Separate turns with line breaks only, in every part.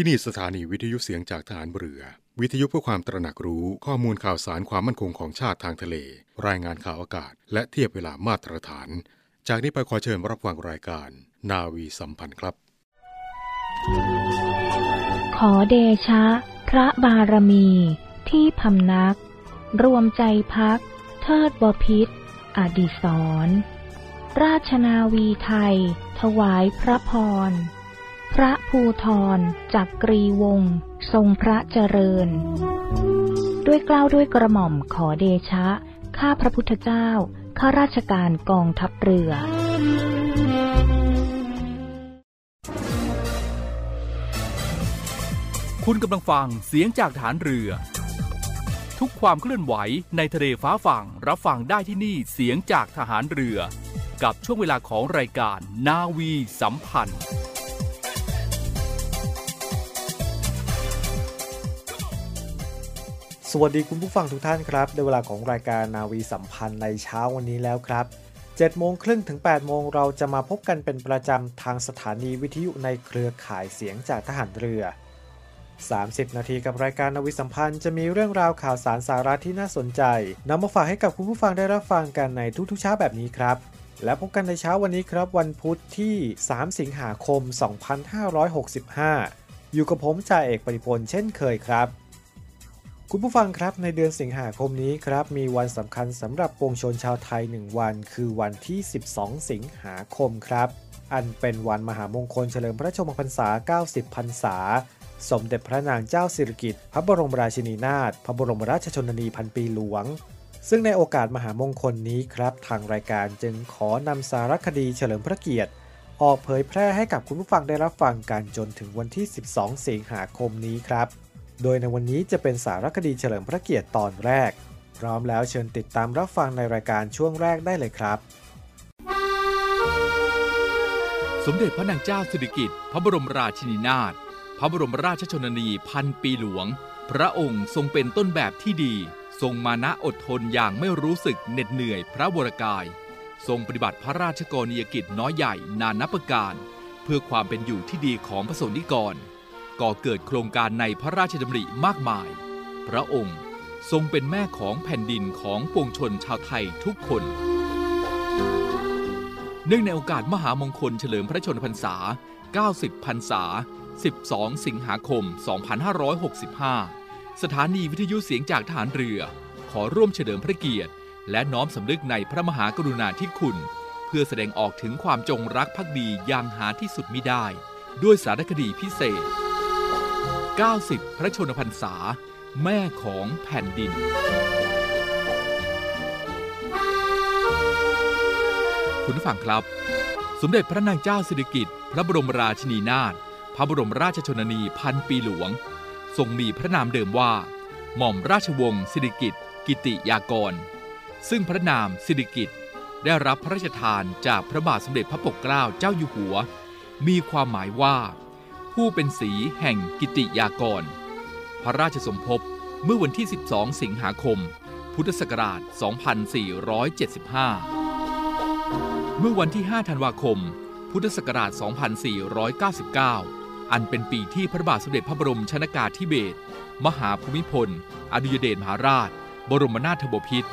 ที่นี่สถานีวิทยุเสียงจากฐานเรือ วิทยุเพื่อความตระหนักรู้ข้อมูลข่าวสารความมั่นคงของชาติทางทะเล รายงานข่าวอากาศ และเทียบเวลามาตรฐาน จากนี้ไปขอเชิญรับฟังรายการ นาวีสัมพันธ์ครับ
ขอเดชะ พระบารมี ที่พำนัก รวมใจพัก เทิดบพิษอดิศรราชนาวีไทย ถวายพระพร พระภูทรจักกรีวงศ์ทรงพระเจริญ ด้วยกล้าวด้วยกระหม่อมขอเดชะ ข้าพระพุทธเจ้า ข้าราชการกองทัพเรือ
คุณกำลังฟังเสียงจากฐานเรือ ทุกความเคลื่อนไหวในทะเลฟ้าฝั่งรับฟังได้ที่นี่เสียงจากทหารเรือ กับช่วงเวลาของรายการนาวีสัมพันธ์
สวัสดีคุณผู้ฟังทุกท่านครับในเวลาของรายการนาวีสัมพันธ์ในเช้าวันนี้แล้วครับ7โมงครึ่งถึง8โมงเราจะมาพบกันเป็นประจำทางสถานีวิทยุในเครือข่ายเสียงจากทหารเรือ 30 นาทีกับรายการนาวีสัมพันธ์จะมีเรื่องราวข่าวสารสาระที่น่าสนใจนำมาฝากให้กับคุณผู้ฟังได้รับฟังกันในทุกๆเช้าแบบนี้ครับ และพบกันในเช้าวันนี้ครับวันพุธที่ 3 สิงหาคม 2565 อยู่กับผมจ่าเอกปริพลเช่นเคยครับ คุณผู้ฟังครับในเดือนสิงหาคมนี้ครับมีวันสำคัญสำหรับปวงชนชาวไทย 1 วัน คือวันที่ 12 สิงหาคมครับ อันเป็นวันมหามงคลเฉลิมพระชนมพรรษา 90 พรรษา สมเด็จพระนางเจ้าสิริกิติ์พระบรมราชินีนาถพระบรมราชชนนีพันปีหลวง ซึ่งในโอกาสมหามงคลนี้ครับ ทางรายการจึงขอนำสารคดีเฉลิมพระเกียรติ ออกเผยแพร่ให้กับคุณผู้ฟังได้รับฟังกันจนถึงวันที่ 12 สิงหาคมนี้ครับ โดยในวันนี้จะเป็นสารคดีเฉลิมพระเกียรติตอนแรก พร้อมแล้วเชิญติดตามรับฟังในรายการช่วงแรกได้เลยครับ
สมเด็จพระนางเจ้าสิริกิติ์พระบรมราชินีนาถพระบรมราชชนนีพันปีหลวง พระองค์ทรงเป็นต้นแบบที่ดี ทรงมานะอดทนอย่างไม่รู้สึกเหน็ดเหนื่อยพระวรกาย ทรงปฏิบัติพระราชกรณียกิจน้อยใหญ่นานับประการ เพื่อความเป็นอยู่ที่ดีของพระสนิกร ก่อเกิดโครงการในพระราชดำริมากมาย พระองค์ทรงเป็นแม่ของแผ่นดินของปวงชนชาวไทยทุกคน เนื่องในโอกาสมหามงคลเฉลิมพระชนมพรรษา 90 พรรษา 12 สิงหาคม 2565 สถานีวิทยุเสียงจากทหารเรือ ขอร่วมเฉลิมพระเกียรติ และน้อมสำนึกในพระมหากรุณาธิคุณ เพื่อแสดงออกถึงความจงรักภักดีอย่างหาที่สุดมิได้ ด้วยสารคดีพิเศษ 90 พระชนพรรษา แม่ของแผ่นดิน คุณฟังครับ สมเด็จพระนางเจ้าสิริกิติ์พระบรมราชินีนาถพระบรมราชชนนีพันปีหลวง ทรงมีพระนามเดิมว่า หม่อมราชวงศ์สิริกิติ์กิติยากร ซึ่งพระนามสิริกิติ์ได้รับพระราชทานจากพระบาทสมเด็จพระปกเกล้าเจ้าอยู่หัว มีความหมายว่า ผู้เป็นสีแห่งกิติยากร พระราชสมภพเมื่อวันที่ 12 สิงหาคม พุทธศักราช 2475 เมื่อวันที่ 5 ธันวาคม พุทธศักราช 2499 อันเป็นปีที่พระบาทสมเด็จพระบรมชนากาธิเบศรมหาภูมิพล อดุยเดชมหาราช บรมนาถบพิตร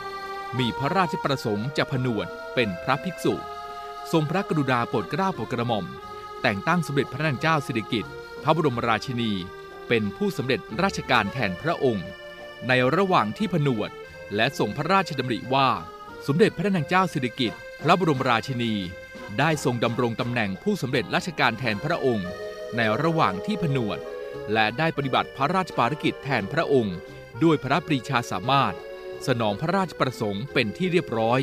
มีพระราชประสงค์จะผนวดเป็นพระภิกษุ ทรงพระกรุณาโปรดเกล้าโปรดกระหม่อม แต่งตั้งสมเด็จพระนางเจ้าสิริกิติ์พระบรมราชินี เป็นผู้สำเร็จราชการแทนพระองค์ ในระหว่างที่ผนวด และส่งพระราชดำริว่า สมเด็จพระนางเจ้าสิริกิติ์พระบรมราชินี ได้ทรงดำรงตำแหน่งผู้สำเร็จราชการแทนพระองค์ ในระหว่างที่ผนวด และได้ปฏิบัติพระราชภารกิจแทนพระองค์ ด้วยพระปรีชาสามารถ สนองพระราชประสงค์เป็นที่เรียบร้อย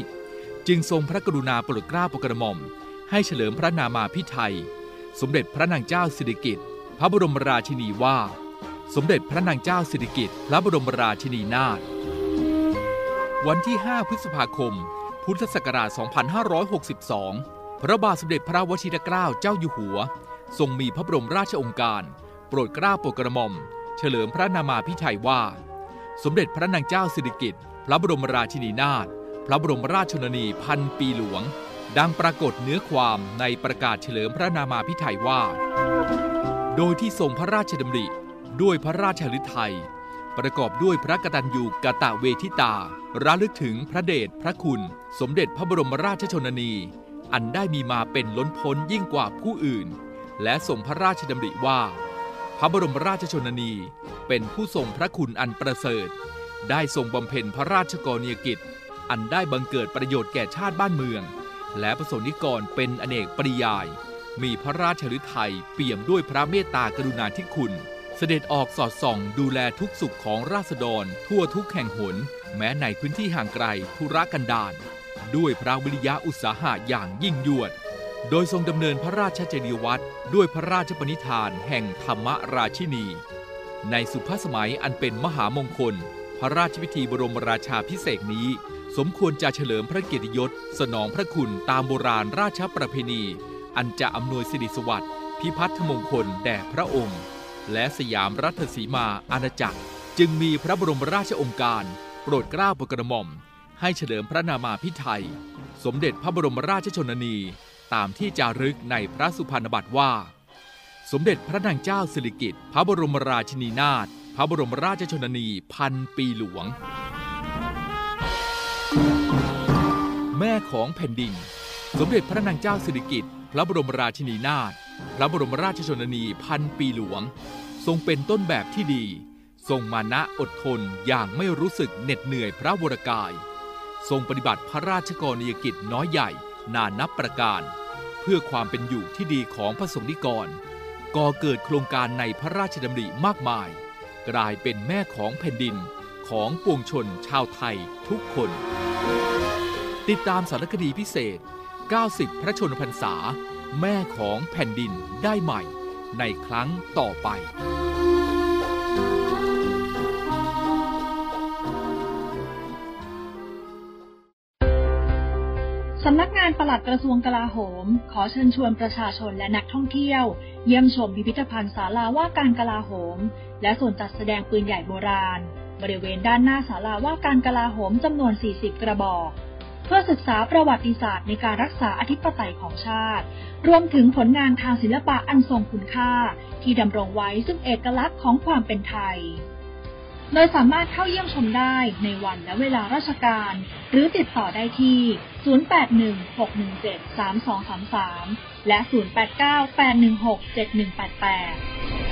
จึงทรงพระกรุณาโปรดเกล้าโปรดกระหม่อม ให้เฉลิมพระนามาพิไทย สมเด็จพระนางเจ้าสิริกิติ์พระบรมราชินีว่า สมเด็จพระนางเจ้าสิริกิติ์พระบรมราชินีนาถวันที่ 5 พฤษภาคม พุทธศักราช 2562 พระบาทสมเด็จพระวชิรเกล้าเจ้าอยู่หัว ทรงมีพระบรมราชองค์การ โปรดเกล้าโปรดกระหม่อม เฉลิมพระนามาพิไทยว่า สมเด็จพระนางเจ้าสิริกิติ์พระบรมราชินีนาถพระบรมราชชนนีพันปีหลวง ดังปรากฏเนื้อความในประกาศเฉลิมพระนามาพิไทยว่า โดยที่ทรงพระราชดำริด้วยพระราชฤทัยประกอบด้วยพระกตัญญูกะตะเวทิตา ระลึกถึงพระเดชพระคุณ สมเด็จพระบรมราชชนนี อันได้มีมาเป็นล้นพ้นยิ่งกว่าผู้อื่น และทรงพระราชดำริว่า พระบรมราชชนนี เป็นผู้ทรงพระคุณอันประเสริฐ ได้ทรงบำเพ็ญพระราชกรณียกิจ อันได้บังเกิดประโยชน์แก่ชาติบ้านเมือง และประสงนิกรเป็นอเนกปริยาย มีพระราชฤทัยเปี่ยมด้วยพระเมตตากรุณาธิคุณ เสด็จออกสอดส่องดูแลทุกสุขของราษฎร ทั่วทุกแห่งหน แม้ในพื้นที่ห่างไกลธุรกันดารด้วยพระวิริยะอุตสาหะอย่างยิ่งยวด โดยทรงดำเนินพระราชจริยวัตรด้วยพระราชปณิธานแห่งธรรมราชินี ในสุภาพสมัยอันเป็นมหามงคล พระราชพิธีบรมราชาพิเศษนี้ สมควรจะเฉลิมพระเกียรติยศ สนองพระคุณตามโบราณราชประเพณี อันจะอำนวยสิริสวัสดิ์พิพัฒนมงคลแด่พระองค์ และสยามรัฐสีมาอาณาจักร จึงมีพระบรมราชโองการ โปรดเกล้าโปรดกระหม่อม ให้เฉลิมพระนามาพิไทย สมเด็จพระบรมราชชนนี ตามที่จารึกในพระสุพรรณบัตรว่า สมเด็จพระนางเจ้าสิริกิติ์พระบรมราชินีนาถพระบรมราชชนนีพันปีหลวง แม่ของแผ่นดิน สมเด็จพระนางเจ้าสิริกิติ์พระบรมราชินีนาถพระบรมราชชนนีพันปีหลวง ทรงเป็นต้นแบบที่ดี ทรงมานะอดทนอย่างไม่รู้สึกเหน็ดเหนื่อยพระวรกาย ทรงปฏิบัติพระราชกรณียกิจน้อยใหญ่นานนับประการ เพื่อความเป็นอยู่ที่ดีของพระสงฆ์นิกรก่อเกิดโครงการในพระราชดำริมากมาย กลายเป็นแม่ของแผ่นดินของปวงชนชาวไทยทุกคน ติดตามสารคดีพิเศษ 90 พระชนมพรรษา แม่ของแผ่นดินได้ใหม่ ในครั้งต่อไป
สำนักงานปลัดกระทรวงกลาโหม ขอเชิญชวนประชาชนและนักท่องเที่ยว เยี่ยมชมพิพิธภัณฑ์ศาลาว่าการกลาโหม และส่วนจัดแสดงปืนใหญ่โบราณ บริเวณด้านหน้าศาลาว่าการกลาโหมจำนวน 40 กระบอก เพื่อศึกษาประวัติศาสตร์ในการรักษาอธิปไตยของชาติ รวมถึงผลงานทางศิลปะอันทรงคุณค่า ที่ดำรงไว้ซึ่งเอกลักษณ์ของความเป็นไทย โดยสามารถเข้าเยี่ยมชมได้ในวันและเวลาราชการ หรือติดต่อได้ที่ 0816173233 และ 0898167188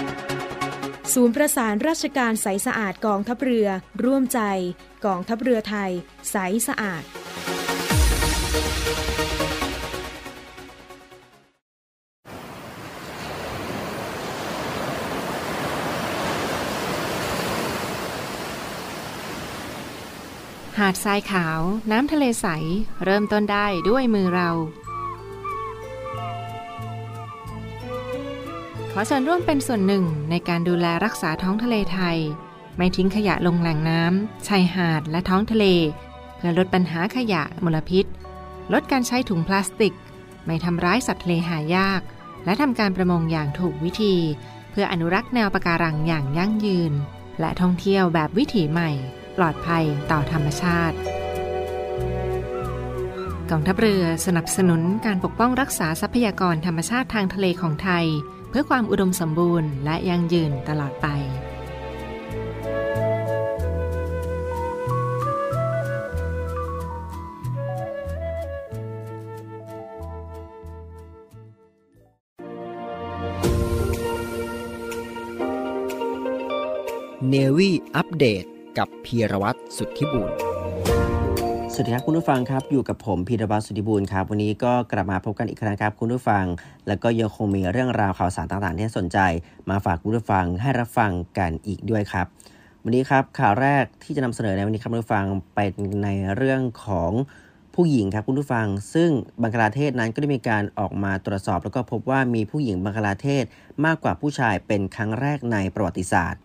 ศูนย์ประสานราชการใสสะอาดกองทัพเรือ ร่วมใจ กองทัพเรือไทย ใสสะอาด
หาดทรายขาว น้ำทะเลใส เริ่มต้นได้ด้วยมือเรา เชิญร่วมเป็นส่วนหนึ่งในการดูแลรักษาท้องทะเลไทย ไม่ทิ้งขยะลงแหล่งน้ำชายหาดและท้องทะเล เพื่อลดปัญหาขยะมลพิษ ลดการใช้ถุงพลาสติก ไม่ทำร้ายสัตว์ทะเลหายาก และทำการประมงอย่างถูกวิธี เพื่ออนุรักษ์แนวปะการังอย่างยั่งยืน และท่องเที่ยวแบบวิถีใหม่ ปลอดภัยต่อธรรมชาติ กองทัพเรือสนับสนุนการปกป้องรักษาทรัพยากรธรรมชาติทางทะเลของไทย เพื่อความอุดมสมบูรณ์และยั่งยืนตลอดไป
เนวี่อัปเดตกับพีรวัตรสุทธิบุตร วัสดีครับคุณผู้ฟังครับอยู่กับผมพีรวัตรสุธิบุญครับวันนี้ก็กลับมาพบกันอีกครั้งครับคุณผู้ฟัง แล้วก็ยังคงมีเรื่องราวข่าวสารต่างๆ ที่สนใจ มาฝากคุณผู้ฟังให้รับฟังกันอีกด้วยครับ วันนี้ครับข่าวแรกที่จะนำเสนอในวันนี้ครับคุณผู้ฟังเป็นในเรื่องของผู้หญิงครับคุณผู้ฟัง ซึ่งบังคลาเทศนั้นก็ได้มีการออกมาตรวจสอบ แล้วก็พบว่ามีผู้หญิงบังคลาเทศมากกว่าผู้ชายเป็นครั้งแรกในประวัติศาสตร์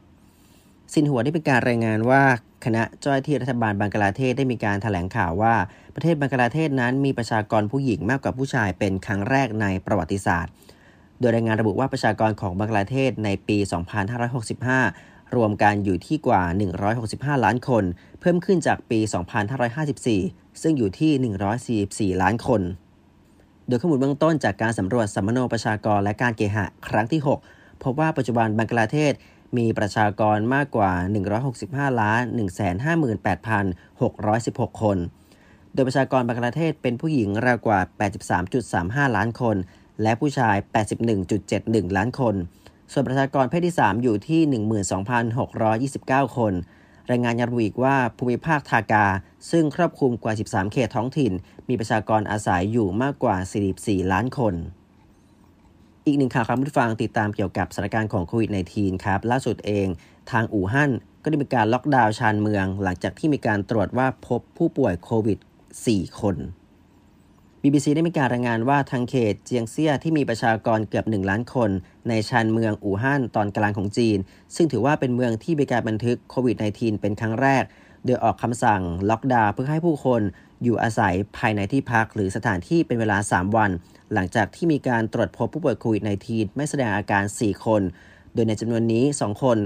สินหัวได้เป็นการรายงานว่า คณะเจ้าหน้าที่รัฐบาลบังกลาเทศได้มีการถแถลงข่าวว่า ประเทศบังกลาเทศนั้นมีประชากรผู้หญิงมากกว่าผู้ชายเป็นครั้งแรกในประวัติศาสตร์ โดยรายงานระบุว่าประชากรของบังกลาเทศในปี 2565 รวมกันอยู่ที่กว่า 165 ล้านคน เพิ่มขึ้นจากปี 2554 ซึ่งอยู่ที่ 144 ล้านคน โดยข้อมูลเบื้องต้นจากการสำรวจสัมมโนประชากรและการเกหะครั้งที่ 6 พบว่าปัจจุบันบังกลาเทศ มีประชากรมากกว่า 165ล้าน158,616 คน โดยประชากรบังกลาเทศเป็นผู้หญิงราวกว่า 83.35 ล้านคน และผู้ชาย 81.71 ล้านคน ส่วนประชากรเพศที่ 3 อยู่ที่ 12,629 คน รายงานยังระบุอีกว่าภูมิภาคทากา ซึ่งครอบคลุมกว่า 13 เขตท้องถิ่น มีประชากรอาศัยอยู่มากกว่า 44 ล้านคน อีกหนึ่งข่าวครับผู้ฟังติดตามเกี่ยวกับสถานการณ์ของโควิด -19 ครับ ล่าสุดเองทางอู่ฮั่นก็ได้มีการล็อกดาวน์ชานเมือง หลังจากที่มีการตรวจว่าพบผู้ป่วยโควิด 4 คน BBC ได้มีการรายงานว่าทางเขตเจียงเซี่ยที่มีประชากรเกือบ 1 ล้านคน ในชานเมืองอู่ฮั่นตอนกลางของจีน ซึ่งถือว่าเป็นเมืองที่มีการบันทึกโควิด -19 เป็นครั้งแรก โดยออกคำสั่งล็อกดาวน์เพื่อให้ผู้คน อยู่อาศัยภายในที่พักหรือสถานที่เป็นเวลา 3 วัน หลังจากที่มีการตรวจพบผู้ป่วยโควิด -19 ไม่แสดงอาการ 4 คน โดยในจำนวนนี้ 2 คน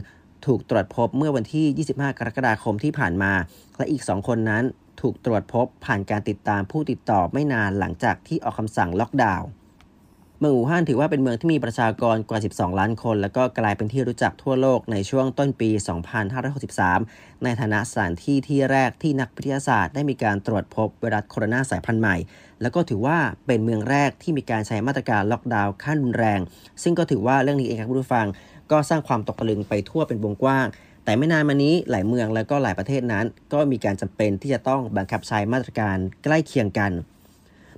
ถูกตรวจพบเมื่อวันที่ 25 กรกฎาคมที่ผ่านมา และอีก 2 คนนั้นถูกตรวจพบผ่านการติดตามผู้ติดต่อไม่นานหลังจากที่ออกคำสั่งล็อกดาวน์ เมืองอู่ฮั่นถือว่าเป็นเมืองที่มีประชากรกว่า 12 ล้านคน และก็กลายเป็นที่รู้จักทั่วโลกในช่วงต้นปี 2563 ในฐานะสถานที่ที่แรกที่นักวิทยาศาสตร์ได้มีการตรวจพบไวรัสโคโรนาสายพันธุ์ใหม่ แล้วก็ถือว่าเป็นเมืองแรกที่มีการใช้มาตรการล็อกดาวน์ขั้นรุนแรง ซึ่งก็ถือว่าเรื่องนี้เองครับผู้ฟัง ก็สร้างความตกตะลึงไปทั่วเป็นวงกว้างแต่ไม่นานมานี้หลายเมืองและก็หลายประเทศนั้น ก็มีการจำเป็นที่จะต้องบังคับใช้มาตรการใกล้เคียงกัน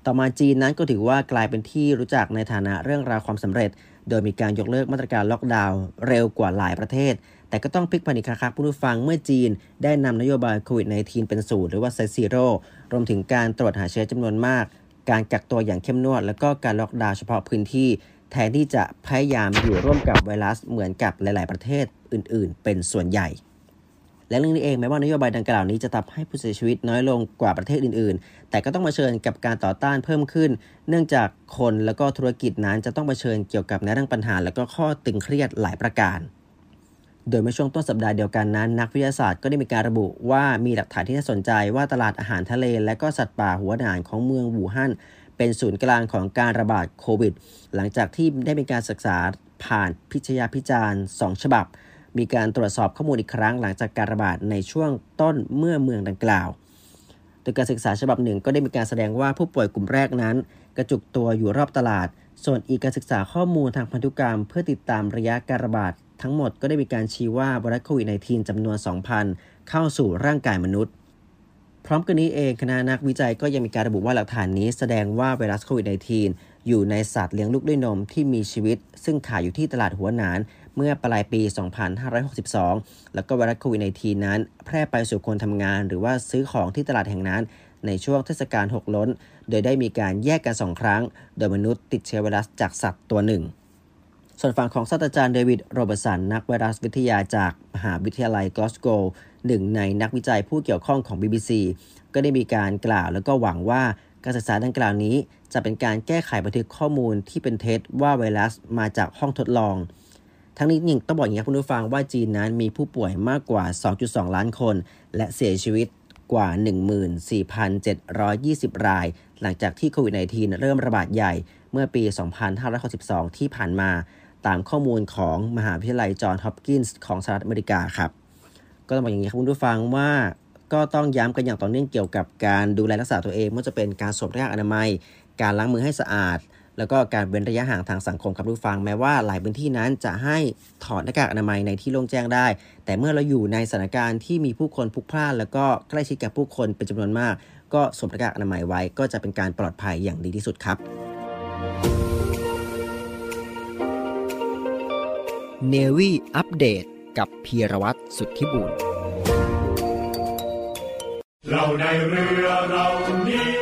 ต่อมาจีนนั้นก็ถือว่ากลายเป็นที่รู้จักในฐานะเรื่องราวความสำเร็จ โดยมีการยกเลิกมาตรการล็อกดาวน์เร็วกว่าหลายประเทศ แต่ก็ต้องพลิกผันอีกครั้งผู้ฟังเมื่อจีนได้นำนโยบายโควิด -19 เป็นศูนย์หรือว่า Zeroรวมถึงการตรวจหาเชื้อจำนวนมาก การกักตัวอย่างเข้มงวด และก็การล็อกดาวน์เฉพาะพื้นที่ แทนที่จะพยายามอยู่ร่วมกับไวรัสเหมือนกับหลาย ๆ ประเทศอื่น ๆ เป็นส่วนใหญ่ และเรื่องนี้เองแม้ว่านโยบายดังกล่าวนี้จะทำให้ผู้เสียชีวิตน้อยลงกว่าประเทศอื่น ๆ แต่ก็ต้องมาเชิญกับการต่อต้านเพิ่มขึ้น เนื่องจากคนและก็ธุรกิจนั้นจะต้องมาเชิญเกี่ยวกับในเรื่องปัญหา และก็ข้อตึงเครียดหลายประการโดยเมื่อช่วงต้นสัปดาห์เดียวกันนั้น นักวิทยาศาสตร์ก็ได้มีการระบุว่ามีหลักฐานที่น่าสนใจว่าตลาดอาหารทะเล และก็สัตว์ป่าหัวหนานของเมืองบูฮั่นเป็นศูนย์กลางของการระบาดโควิด หลังจากที่ได้มีการศึกษาผ่านพิชยาพิจารณ์ 2 ฉบับ มีการตรวจสอบข้อมูลอีกครั้งหลังจากการระบาดในช่วงต้นเมื่อเมืองดังกล่าว โดยการศึกษาฉบับหนึ่งก็ได้มีการแสดงว่าผู้ป่วยกลุ่มแรกนั้น กระจุกตัวอยู่รอบตลาด ส่วนอีกการศึกษาข้อมูลทางพันธุกรรม เพื่อติดตามระยะการระบาดทั้งหมดก็ได้มีการชี้ว่าไวรัสโควิด -19 จำนวน 2,000 เข้าสู่ร่างกายมนุษย์ พร้อมกันนี้เองคณะนักวิจัยก็ยังมีการระบุว่าหลักฐานนี้แสดงว่าไวรัสโควิด -19 อยู่ในสัตว์เลี้ยงลูกด้วยนมที่มีชีวิต ซึ่งขายอยู่ที่ตลาดหัวหนาน เมื่อปลายปี 2562 แล้วก็ไวรัสโควิด -19 นั้น แพร่ไปสู่คนทำงาน หรือว่าซื้อของที่ตลาดแห่งนั้น ในช่วงเทศกาลหกล้น โดยได้มีการแยกกันสองครั้ง โดยมนุษย์ติดเชื้อไวรัสจากสัตว์ตัวหนึ่ง ส่วนฝั่งของศาสตราจารย์เดวิดโรเบิร์สันนักไวรัสวิทยาจากมหาวิทยาลัยกลาสโกว์หนึ่งในนักวิจัยผู้เกี่ยวข้องของ BBC ก็ได้มีการกล่าวแล้วก็หวังว่าการศึกษาดังกล่าวนี้ จะเป็นการแก้ไขบันทึกข้อมูลที่เป็นเท็จว่าไวรัสมาจากห้องทดลอง ทั้งนี้ยิ่งต้องบอกอย่างนี้คุณผู้ฟังว่าจีนนั้นมีผู้ป่วยมากกว่า 2.2 ล้านคน และเสียชีวิตกว่า 14,720 ราย หลังจากที่โควิด -19 เริ่มระบาดใหญ่เมื่อปี 2562 ที่ผ่านมา ตามข้อมูลของมหาวิทยาลัยจอห์นฮอปกินส์ของสหรัฐอเมริกาครับ ก็ต้องบอกอย่างนี้ครับคุณผู้ฟังว่าก็ต้องย้ำกันอย่างต่อเนื่องเกี่ยวกับการดูแลรักษาตัวเองไม่ว่าจะเป็นการสวมหน้ากากอนามัย การล้างมือให้สะอาด แแล้วก็การเว้นระยะห่างทางสังคมครับทุกฟัง แม้ว่าหลายพื้นที่นั้นจะให้ถอดหน้ากากอนามัยในที่โล่งแจ้งได้ แต่เมื่อเราอยู่ในสถานการณ์ที่มีผู้คนพลุกพล่าน แล้วก็ใกล้ชิดกับผู้คนเป็นจำนวนมาก ก็สวมหน้ากากอนามัยไว้ ก็จะเป็นการปลอดภัยอย่างดีที่สุดครับ เนวี่อัปเดตกับพีรวัตรสุทธิบุญ
เราในเรือเรานี้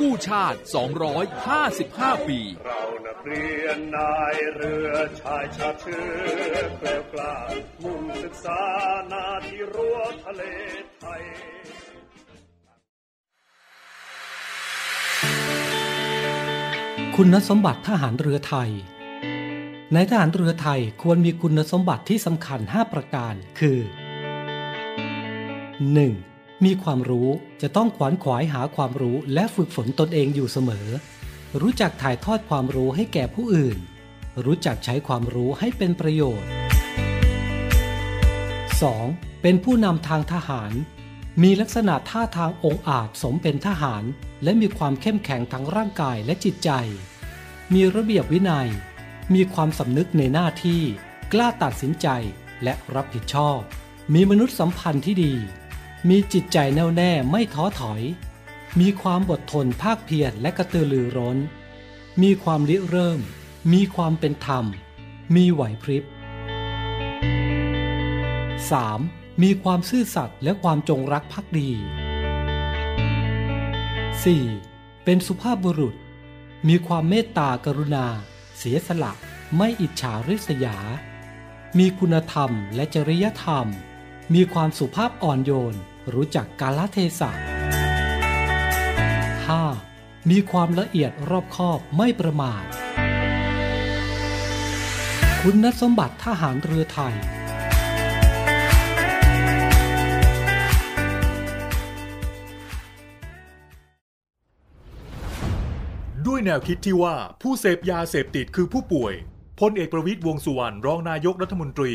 กู้ชาติ 255 ปี
เรานักเรียนนายเรือชายชาเชื้อแกล้วกล้ามุ่งศึกษานาที่รั้วทะเลไทย
คุณสมบัติทหารเรือไทย ในทหารเรือไทยควรมีคุณสมบัติที่สำคัญ 5 ประการ คือ 1. มีความรู้จะต้องขวนขวายหาความรู้และฝึกฝนตนเองอยู่เสมอ รู้จักถ่ายทอดความรู้ให้แก่ผู้อื่น รู้จักใช้ความรู้ให้เป็นประโยชน์ 2. เป็นผู้นำทางทหาร มีลักษณะท่าทางองอาจสมเป็นทหาร และมีความเข้มแข็งทั้งร่างกายและจิตใจ มีระเบียบวินัย มีความสำนึกในหน้าที่ กล้าตัดสินใจและรับผิดชอบ มีมนุษยสัมพันธ์ที่ดี มีจิตใจแน่วแน่ไม่ท้อถอย มีความอดทนภาคเพียรและกระตือรือร้น มีความริเริ่ม มีความเป็นธรรม มีไหวพริบ 3. มีความซื่อสัตย์และความจงรักภักดี 4. เป็นสุภาพบุรุษ มีความเมตตากรุณา เสียสละ ไม่อิจฉาริษยา มีคุณธรรมและจริยธรรม มีความสุภาพอ่อนโยน รู้จักกาลเทศะ 5. มีความละเอียดรอบคอบไม่ประมาท คุณสมบัติทหารเรือไทย
ด้วยแนวคิดที่ว่าผู้เสพยาเสพติดคือผู้ป่วยพลเอกประวิตยวงสุวรรณรองนายกรัฐมนตรี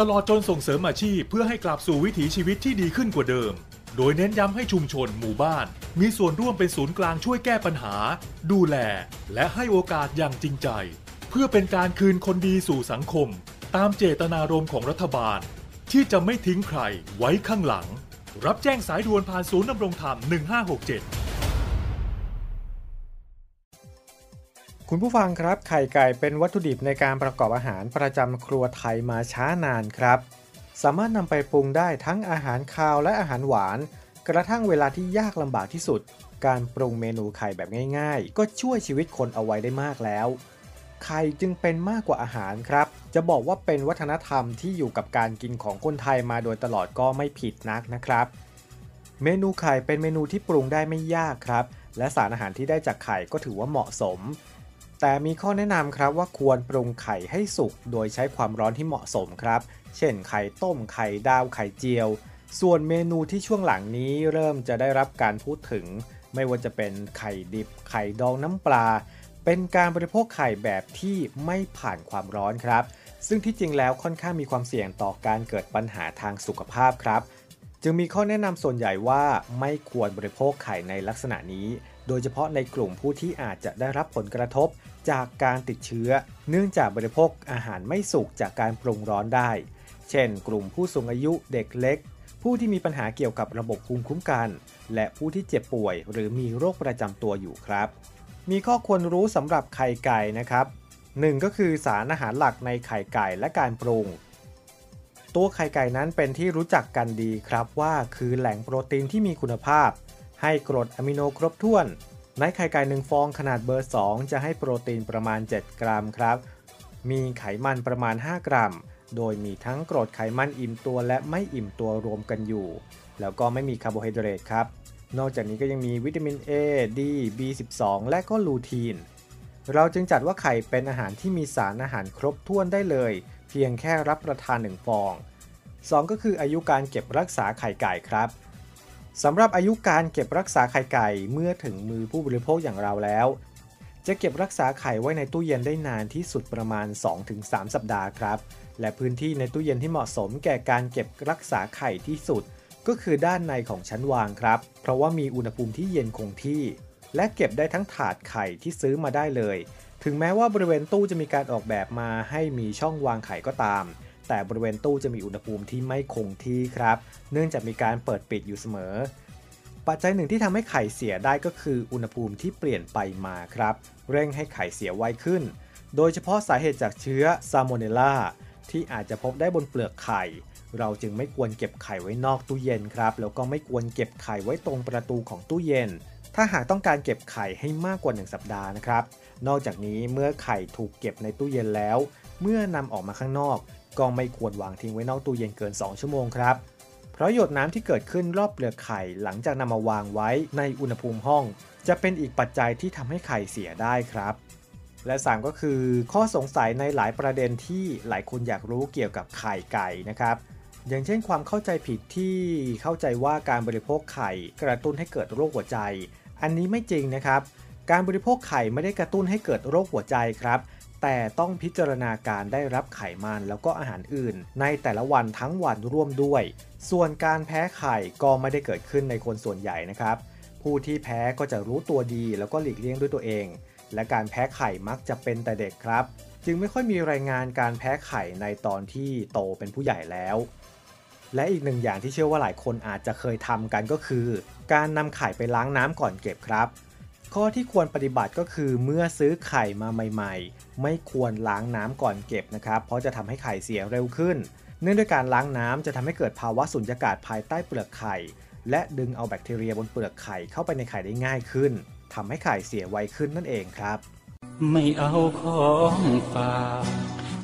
ตลอดจนส่งเสริมอาชีพเพื่อให้กลับสู่วิถีชีวิตที่ดีขึ้นกว่าเดิม โดยเน้นย้ำให้ชุมชนหมู่บ้าน มีส่วนร่วมเป็นศูนย์กลางช่วยแก้ปัญหา ดูแล และให้โอกาสอย่างจริงใจ เพื่อเป็นการคืนคนดีสู่สังคม ตามเจตนารมณ์ของรัฐบาล ที่จะไม่ทิ้งใครไว้ข้างหลัง รับแจ้งสายด่วนผ่านศูนย์นำรงธรรม 1567
คุณผู้ฟังครับ ไข่ไก่เป็นวัตถุดิบในการประกอบอาหารประจำครัวไทยมาช้านานครับ สามารถนำไปปรุงได้ทั้งอาหารคาวและอาหารหวาน กระทั่งเวลาที่ยากลำบากที่สุด การปรุงเมนูไข่แบบง่ายๆ ก็ช่วยชีวิตคนเอาไว้ได้มากแล้ว ไข่จึงเป็นมากกว่าอาหารครับ จะบอกว่าเป็นวัฒนธรรมที่อยู่กับการกินของคนไทยมาโดยตลอดก็ไม่ผิดนักนะครับ เมนูไข่เป็นเมนูที่ปรุงได้ไม่ยากครับ และสารอาหารที่ได้จากไข่ก็ถือว่าเหมาะสม แต่มีข้อแนะนำครับว่าควรปรุงไข่ให้สุกโดยใช้ความร้อนที่เหมาะสมครับ เช่นไข่ต้มไข่ดาวไข่เจียว ส่วนเมนูที่ช่วงหลังนี้เริ่มจะได้รับการพูดถึง ไม่ว่าจะเป็นไข่ดิบ ไข่ดองน้ำปลา เป็นการบริโภคไข่แบบที่ไม่ผ่านความร้อนครับ ซึ่งที่จริงแล้วค่อนข้างมีความเสี่ยงต่อการเกิดปัญหาทางสุขภาพครับ จึงมีข้อแนะนำส่วนใหญ่ว่าไม่ควรบริโภคไข่ในลักษณะนี้ โดยเฉพาะในกลุ่มผู้ที่อาจจะได้รับผลกระทบจากการติดเชื้อ เนื่องจากบริโภคอาหารไม่สุกจากการปรุงร้อนได้ เช่น กลุ่มผู้สูงอายุเด็กเล็ก ผู้ที่มีปัญหาเกี่ยวกับระบบภูมิคุ้มกัน และผู้ที่เจ็บป่วย หรือมีโรคประจำตัวอยู่ครับ มีข้อควรรู้สำหรับไข่ไก่นะครับหนึ่งก็คือสารอาหารหลักในไข่ไก่และการปรุง ตัวไข่ไก่นั้นเป็นที่รู้จักกันดีครับว่าคือแหล่งโปรตีนที่มีคุณภาพ ให้กรดอะมิโนครบถ้วน ในไข่ไก่หนึ่งฟองขนาดเบอร์ 2 จะให้โปรตีนประมาณ 7 กรัมครับ มีไขมันประมาณ 5 กรัม โดยมีทั้งกรดไขมันอิ่มตัวและไม่อิ่มตัวรวมกันอยู่ แล้วก็ไม่มีคาร์โบไฮเดรตครับ นอกจากนี้ก็ยังมีวิตามิน A D B12 และก็ลูทีน เราจึงจัดว่าไข่เป็นอาหารที่มีสารอาหารครบถ้วนได้เลย เพียงแค่รับประทานหนึ่งฟอง 2 ก็คืออายุการเก็บรักษาไข่ไก่ครับ สำหรับอายุการเก็บรักษาไข่ไก่เมื่อถึงมือผู้บริโภคอย่างเราแล้ว จะเก็บรักษาไข่ไว้ในตู้เย็นได้นานที่สุดประมาณ 2-3 สัปดาห์ครับ และพื้นที่ในตู้เย็นที่เหมาะสมแก่การเก็บรักษาไข่ที่สุด ก็คือด้านในของชั้นวางครับ เพราะว่ามีอุณหภูมิที่เย็นคงที่ และเก็บได้ทั้งถาดไข่ที่ซื้อมาได้เลย ถึงแม้ว่าบริเวณตู้จะมีการออกแบบมาให้มีช่องวางไข่ก็ตาม แต่บริเวณตู้จะมีอุณหภูมิที่ไม่คงที่ครับ เนื่องจากมีการเปิดปิดอยู่เสมอ ปัจจัยหนึ่งที่ทำให้ไข่เสียได้ก็คืออุณหภูมิที่เปลี่ยนไปมาครับ เร่งให้ไข่เสียไวขึ้น โดยเฉพาะสาเหตุจากเชื้อซาโมเนลลาที่อาจจะพบได้บนเปลือกไข่ เราจึงไม่ควรเก็บไข่ไว้นอกตู้เย็นครับ แล้วก็ไม่ควรเก็บไข่ไว้ตรงประตูของตู้เย็น ถ้าหากต้องการเก็บไข่ให้มากกว่า 1 สัปดาห์นะครับ นอกจากนี้เมื่อไข่ถูกเก็บในตู้เย็นแล้ว เมื่อนำออกมาข้างนอก ก็ไม่ควรวางทิ้งไว้นอกตู้เย็นเกิน 2 ชั่วโมงครับ เพราะหยดน้ำที่เกิดขึ้นรอบเปลือกไข่หลังจากนำมาวางไว้ในอุณหภูมิห้อง จะเป็นอีกปัจจัยที่ทำให้ไข่เสียได้ครับ และ 3 ก็คือข้อสงสัยในหลายประเด็นที่หลายคนอยากรู้เกี่ยวกับไข่ไก่นะครับอย่างเช่นความเข้าใจผิดที่เข้าใจว่าการบริโภคไข่กระตุ้นให้เกิดโรคหัวใจ อันนี้ไม่จริงนะครับ การบริโภคไข่ไม่ได้กระตุ้นให้เกิดโรคหัวใจครับ แต่ต้องพิจารณาการได้รับไขมันแล้วก็อาหารอื่น ในแต่ละวันทั้งวันร่วมด้วย ส่วนการแพ้ไข่ก็ไม่ได้เกิดขึ้นในคนส่วนใหญ่นะครับ ผู้ที่แพ้ก็จะรู้ตัวดีแล้วก็หลีกเลี่ยงด้วยตัวเอง และการแพ้ไข่มักจะเป็นแต่เด็กครับ จึงไม่ค่อยมีรายงานการแพ้ไข่ในตอนที่โตเป็นผู้ใหญ่แล้วและอีกหนึ่งอย่างที่เชื่อว่าหลายคนอาจจะเคยทำกันก็คือ การนำไข่ไปล้างน้ำก่อนเก็บครับ ข้อที่ควรปฏิบัติก็คือเมื่อซื้อไข่มาใหม่ ๆ ไม่ควรล้างน้ำก่อนเก็บนะครับ เพราะจะทำให้ไข่เสียเร็วขึ้น เนื่องด้วยการล้างน้ำจะทำให้เกิดภาวะสุญญากาศภายใต้เปลือกไข่ และดึงเอาแบคทีเรียบนเปลือกไข่เข้าไปในไข่ได้ง่ายขึ้นทำให้ไข่เสียไวขึ้นนั่นเองครับ
ไม่เอาของฝาก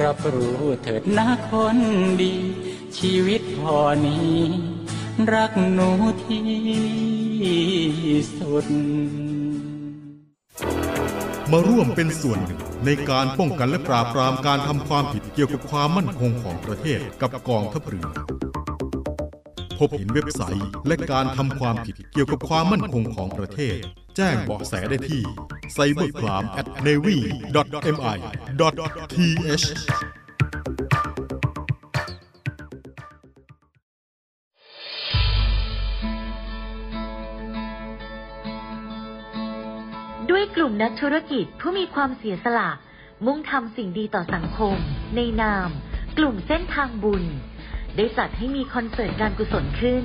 รับรู้เถิดนะคนดี ชีวิตพอนี้ รักหนูที่สุด
มาร่วมเป็นส่วนหนึ่งในการป้องกันและปราบปรามการทำความผิดเกี่ยวกับความมั่นคงของประเทศกับกองทัพเรือพบเห็นเว็บไซต์และการทำความผิดเกี่ยวกับความมั่นคงของประเทศ แจ้งเบาะแสได้ที่ cybercrime@navy.mi.th
ด้วยกลุ่มนักธุรกิจผู้มีความเสียสละ มุ่งทำสิ่งดีต่อสังคม ในนาม กลุ่มเส้นทางบุญ ได้จัดให้มีคอนเสิร์ตการกุศลขึ้น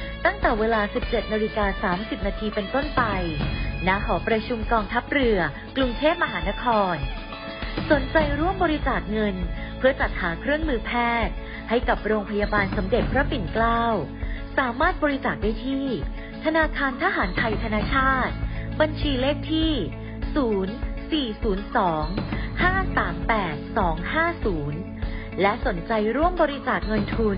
ตั้งแต่เวลา 17นาฬิกา30 นาทีเป็นต้นไป ณ หอประชุมกองทัพเรือ กรุงเทพมหานคร สนใจร่วมบริจาคเงิน เพื่อจัดหาเครื่องมือแพทย์ ให้กับโรงพยาบาลสมเด็จพระปิ่นเกล้า สามารถบริจาคได้ที่ ธนาคารทหารไทยธนาชาติ บัญชีเลขที่ 0402 538 250 และสนใจร่วมบริจาคเงินทุน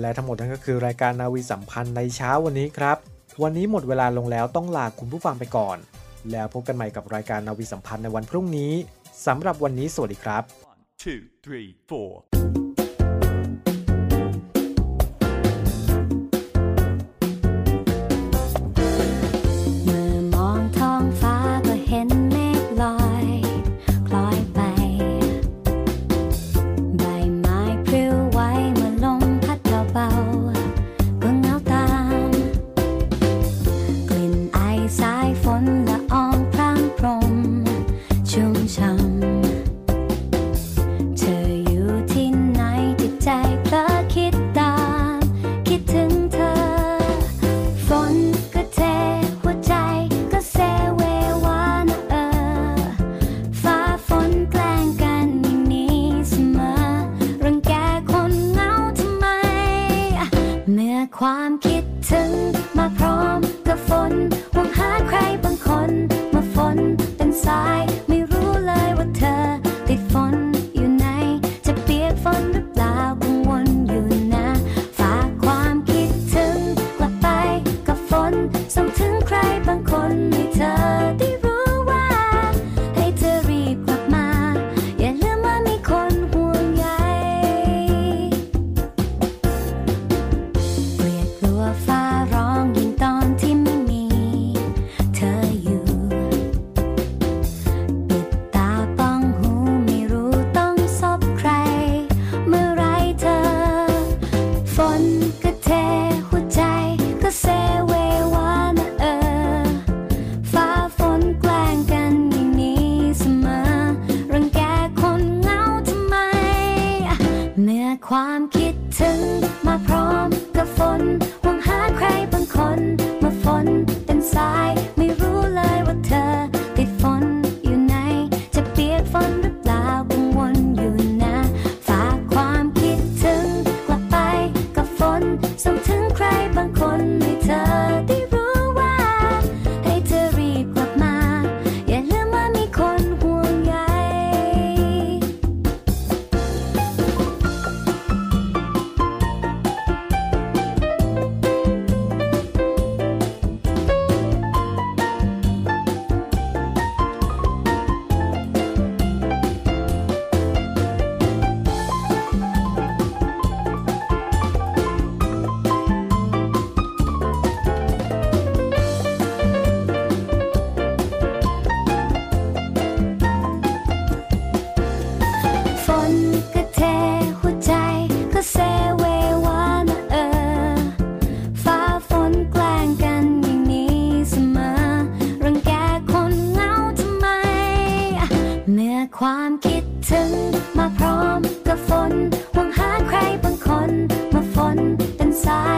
และทั้งหมดนั่นก็คือรายการนาวีสัมพันธ์ในเช้าวันนี้ครับ วันนี้หมดเวลาลงแล้วต้องลาคุณผู้ฟังไปก่อน แล้วพบกันใหม่กับรายการนาวีสัมพันธ์ในวันพรุ่งนี้สำหรับวันนี้สวัสดีครับ
two, three, four.
ความคิด ความคิดถึงมาพร้อม พร้อมกับฝนหวังหาใครบางคนมาฝนเป็นสาย